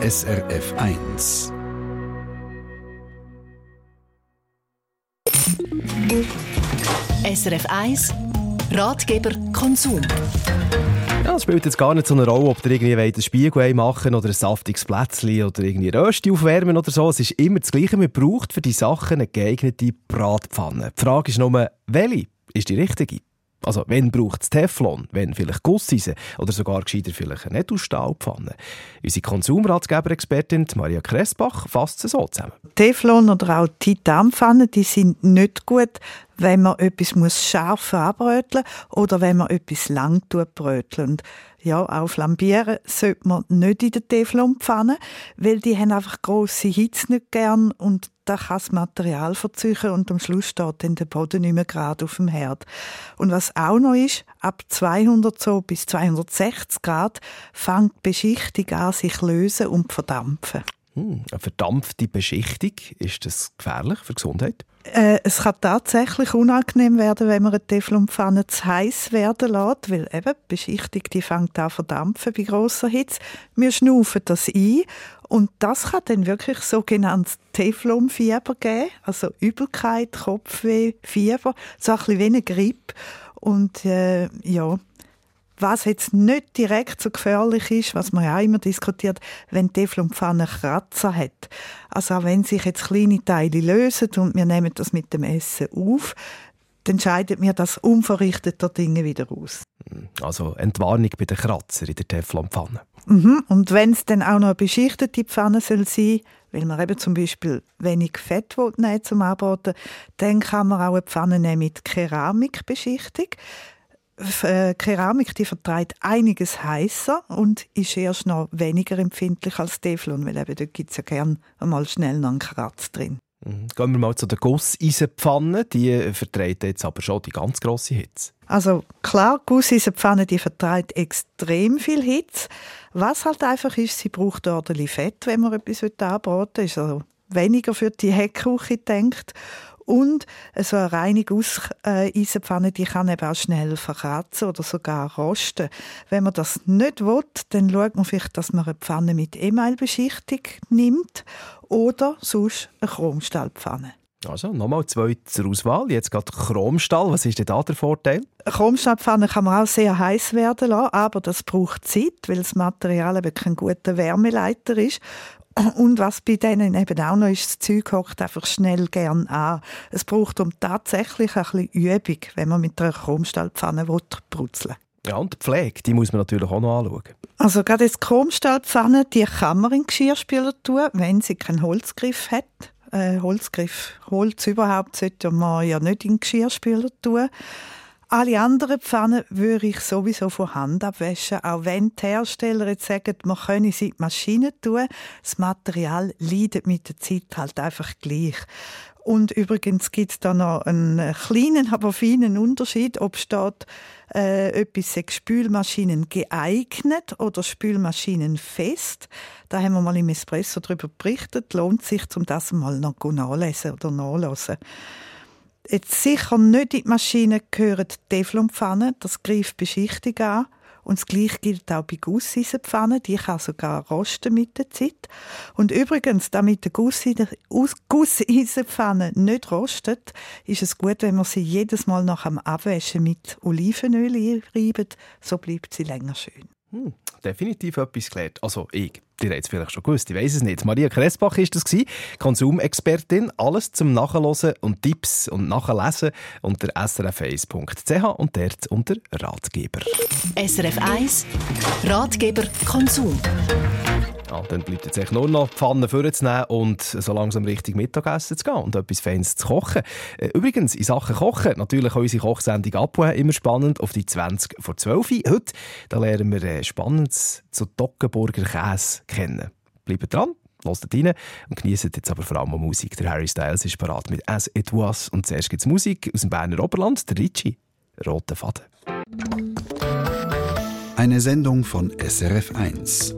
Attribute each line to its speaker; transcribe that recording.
Speaker 1: SRF 1.
Speaker 2: SRF 1 Ratgeber Konsum.
Speaker 3: Ja, es spielt jetzt gar nicht so eine Rolle, ob ihr irgendwie einen Spiegel machen oder ein saftiges Plätzchen oder irgendwie Rösti aufwärmen oder so. Es ist immer das Gleiche. Man braucht für die Sachen eine geeignete Bratpfanne. Die Frage ist nur, welche ist die richtige? Also, wenn braucht es Teflon, wenn vielleicht Gusseisen oder sogar gescheiter vielleicht eine Nettostahlpfanne? Unsere Konsumratgeber-Expertin Maria Kressbach fasst es so zusammen.
Speaker 4: Teflon oder auch Titanpfannen, die sind nicht gut, wenn man etwas muss scharf anbröteln oder wenn man etwas lang bröteln. Und ja, auch flambieren sollte man nicht in der Teflonpfanne, weil die haben einfach grosse Hitze nicht gern und da kann das Material verzeichnen und am Schluss steht dann der Boden nicht mehr gerade auf dem Herd. Und was auch noch ist, ab 200 so bis 260 Grad fängt die Beschichtung an sich lösen und verdampfen.
Speaker 3: Hm, eine verdampfte Beschichtung, ist das gefährlich für die Gesundheit?
Speaker 4: Äh, es kann tatsächlich unangenehm werden, wenn man eine Teflonpfanne zu heiß werden lässt, weil eben die Beschichtung die fängt an verdampfen bei grosser Hitze. Wir schnaufen das ein und das kann dann wirklich sogenanntes Teflonfieber geben, also Übelkeit, Kopfweh, Fieber, so ein bisschen wie eine Grippe. Und äh, ja, was jetzt nicht direkt so gefährlich ist, was man ja auch immer diskutiert, wenn Teflonpfanne Kratzer hat. Also auch wenn sich jetzt kleine Teile lösen und wir nehmen das mit dem Essen auf, dann scheidet mir das unverrichteter Dinge wieder aus.
Speaker 3: Also Entwarnung bei den Kratzer in der Teflonpfanne.
Speaker 4: Mhm. Und wenn es dann auch noch eine beschichtete Pfanne soll sein, weil man eben zum Beispiel wenig Fett nehmen zum Anbraten, dann kann man auch eine Pfanne nehmen mit Keramikbeschichtung. Äh, Keramik die vertreibt einiges heißer und ist erst noch weniger empfindlich als Teflon, weil eben dort gibt es ja gern einmal schnell noch einen Kratz drin.
Speaker 3: Mhm. Gehen wir mal zu der Gusseisenpfanne. Die vertreibt jetzt aber schon die ganz grosse Hitze.
Speaker 4: Also klar, Gusseisenpfanne die vertreibt extrem viel Hitze. Was halt einfach ist, sie braucht ordentlich Fett, wenn man etwas anbraten will. Ist also weniger für die Heckküche denkt. Und so eine reine Gusseisenpfanne, die kann eben auch schnell verkratzen oder sogar rosten. Wenn man das nicht will, dann schaut man vielleicht, dass man eine Pfanne mit Emailbeschichtung nimmt oder sonst eine Chromstahlpfanne.
Speaker 3: Also, nochmal zwei zur Auswahl. Jetzt gerade Chromstahl. Was ist denn da der Vorteil?
Speaker 4: Chromstahlpfanne kann man auch sehr heiß werden lassen, aber das braucht Zeit, weil das Material eben kein guter Wärmeleiter ist. Und was bei denen eben auch noch ist, das Zeug hockt einfach schnell gern an. Es braucht um tatsächlich ein bisschen Übung, wenn man mit einer Chromstahlpfanne brutzeln
Speaker 3: Ja, und die Pflege, die muss man natürlich auch noch anschauen.
Speaker 4: Also gerade jetzt Chromstahlpfanne, die kann man in den Geschirrspüler tun, wenn sie keinen Holzgriff hat. Äh, Holzgriff, Holz überhaupt sollte man ja nicht in den Geschirrspüler tun. Alle anderen Pfannen würde ich sowieso von Hand abwaschen, auch wenn die Hersteller jetzt sagen, man könne sie in die Maschine tun. Das Material leidet mit der Zeit halt einfach gleich. Und übrigens gibt es da noch einen kleinen, aber feinen Unterschied, ob steht, äh, etwas sei Spülmaschinen geeignet oder Spülmaschinen fest. Da haben wir mal im Espresso darüber berichtet. Lohnt sich, um das mal noch nachlesen oder nachlesen. Jetzt sicher nicht in die Maschine gehören Teflonpfannen, das greift Beschichtung an. Und das Gleiche gilt auch bei Gusseisenpfannen, die kann sogar rosten mit der Zeit. Und übrigens, damit die Gusseisenpfanne nicht rostet, ist es gut, wenn man sie jedes Mal nach dem Abwaschen mit Olivenöl reibt, so bleibt sie länger schön.
Speaker 3: Hm, definitiv etwas gelernt. Also ich. Die hat es vielleicht schon gewusst, ich weiß es nicht. Maria Kressbach war das, Konsumexpertin. Alles zum Nachhören und Tipps und Nachlesen unter srf1.ch und dort unter Ratgeber.
Speaker 2: SRF 1 Ratgeber Konsum.
Speaker 3: Ja, dann bleibt jetzt echt nur noch die Pfanne vorzunehmen und so langsam richtig Mittagessen zu gehen und etwas Feines zu kochen. Äh, übrigens, in Sachen Kochen, natürlich unsere Kochsendung «Abwe» immer spannend, auf die 20 vor 12 Heute da lernen wir äh, Spannendes zu Toggenburger Käse kennen. Bleibt dran, Hört rein und genießt jetzt aber vor allem Musik. Der Harry Styles ist parat mit «As It Was» und zuerst gibt es Musik aus dem Berner Oberland, der Ricci, «Rote Faden».
Speaker 1: Eine Sendung von SRF 1.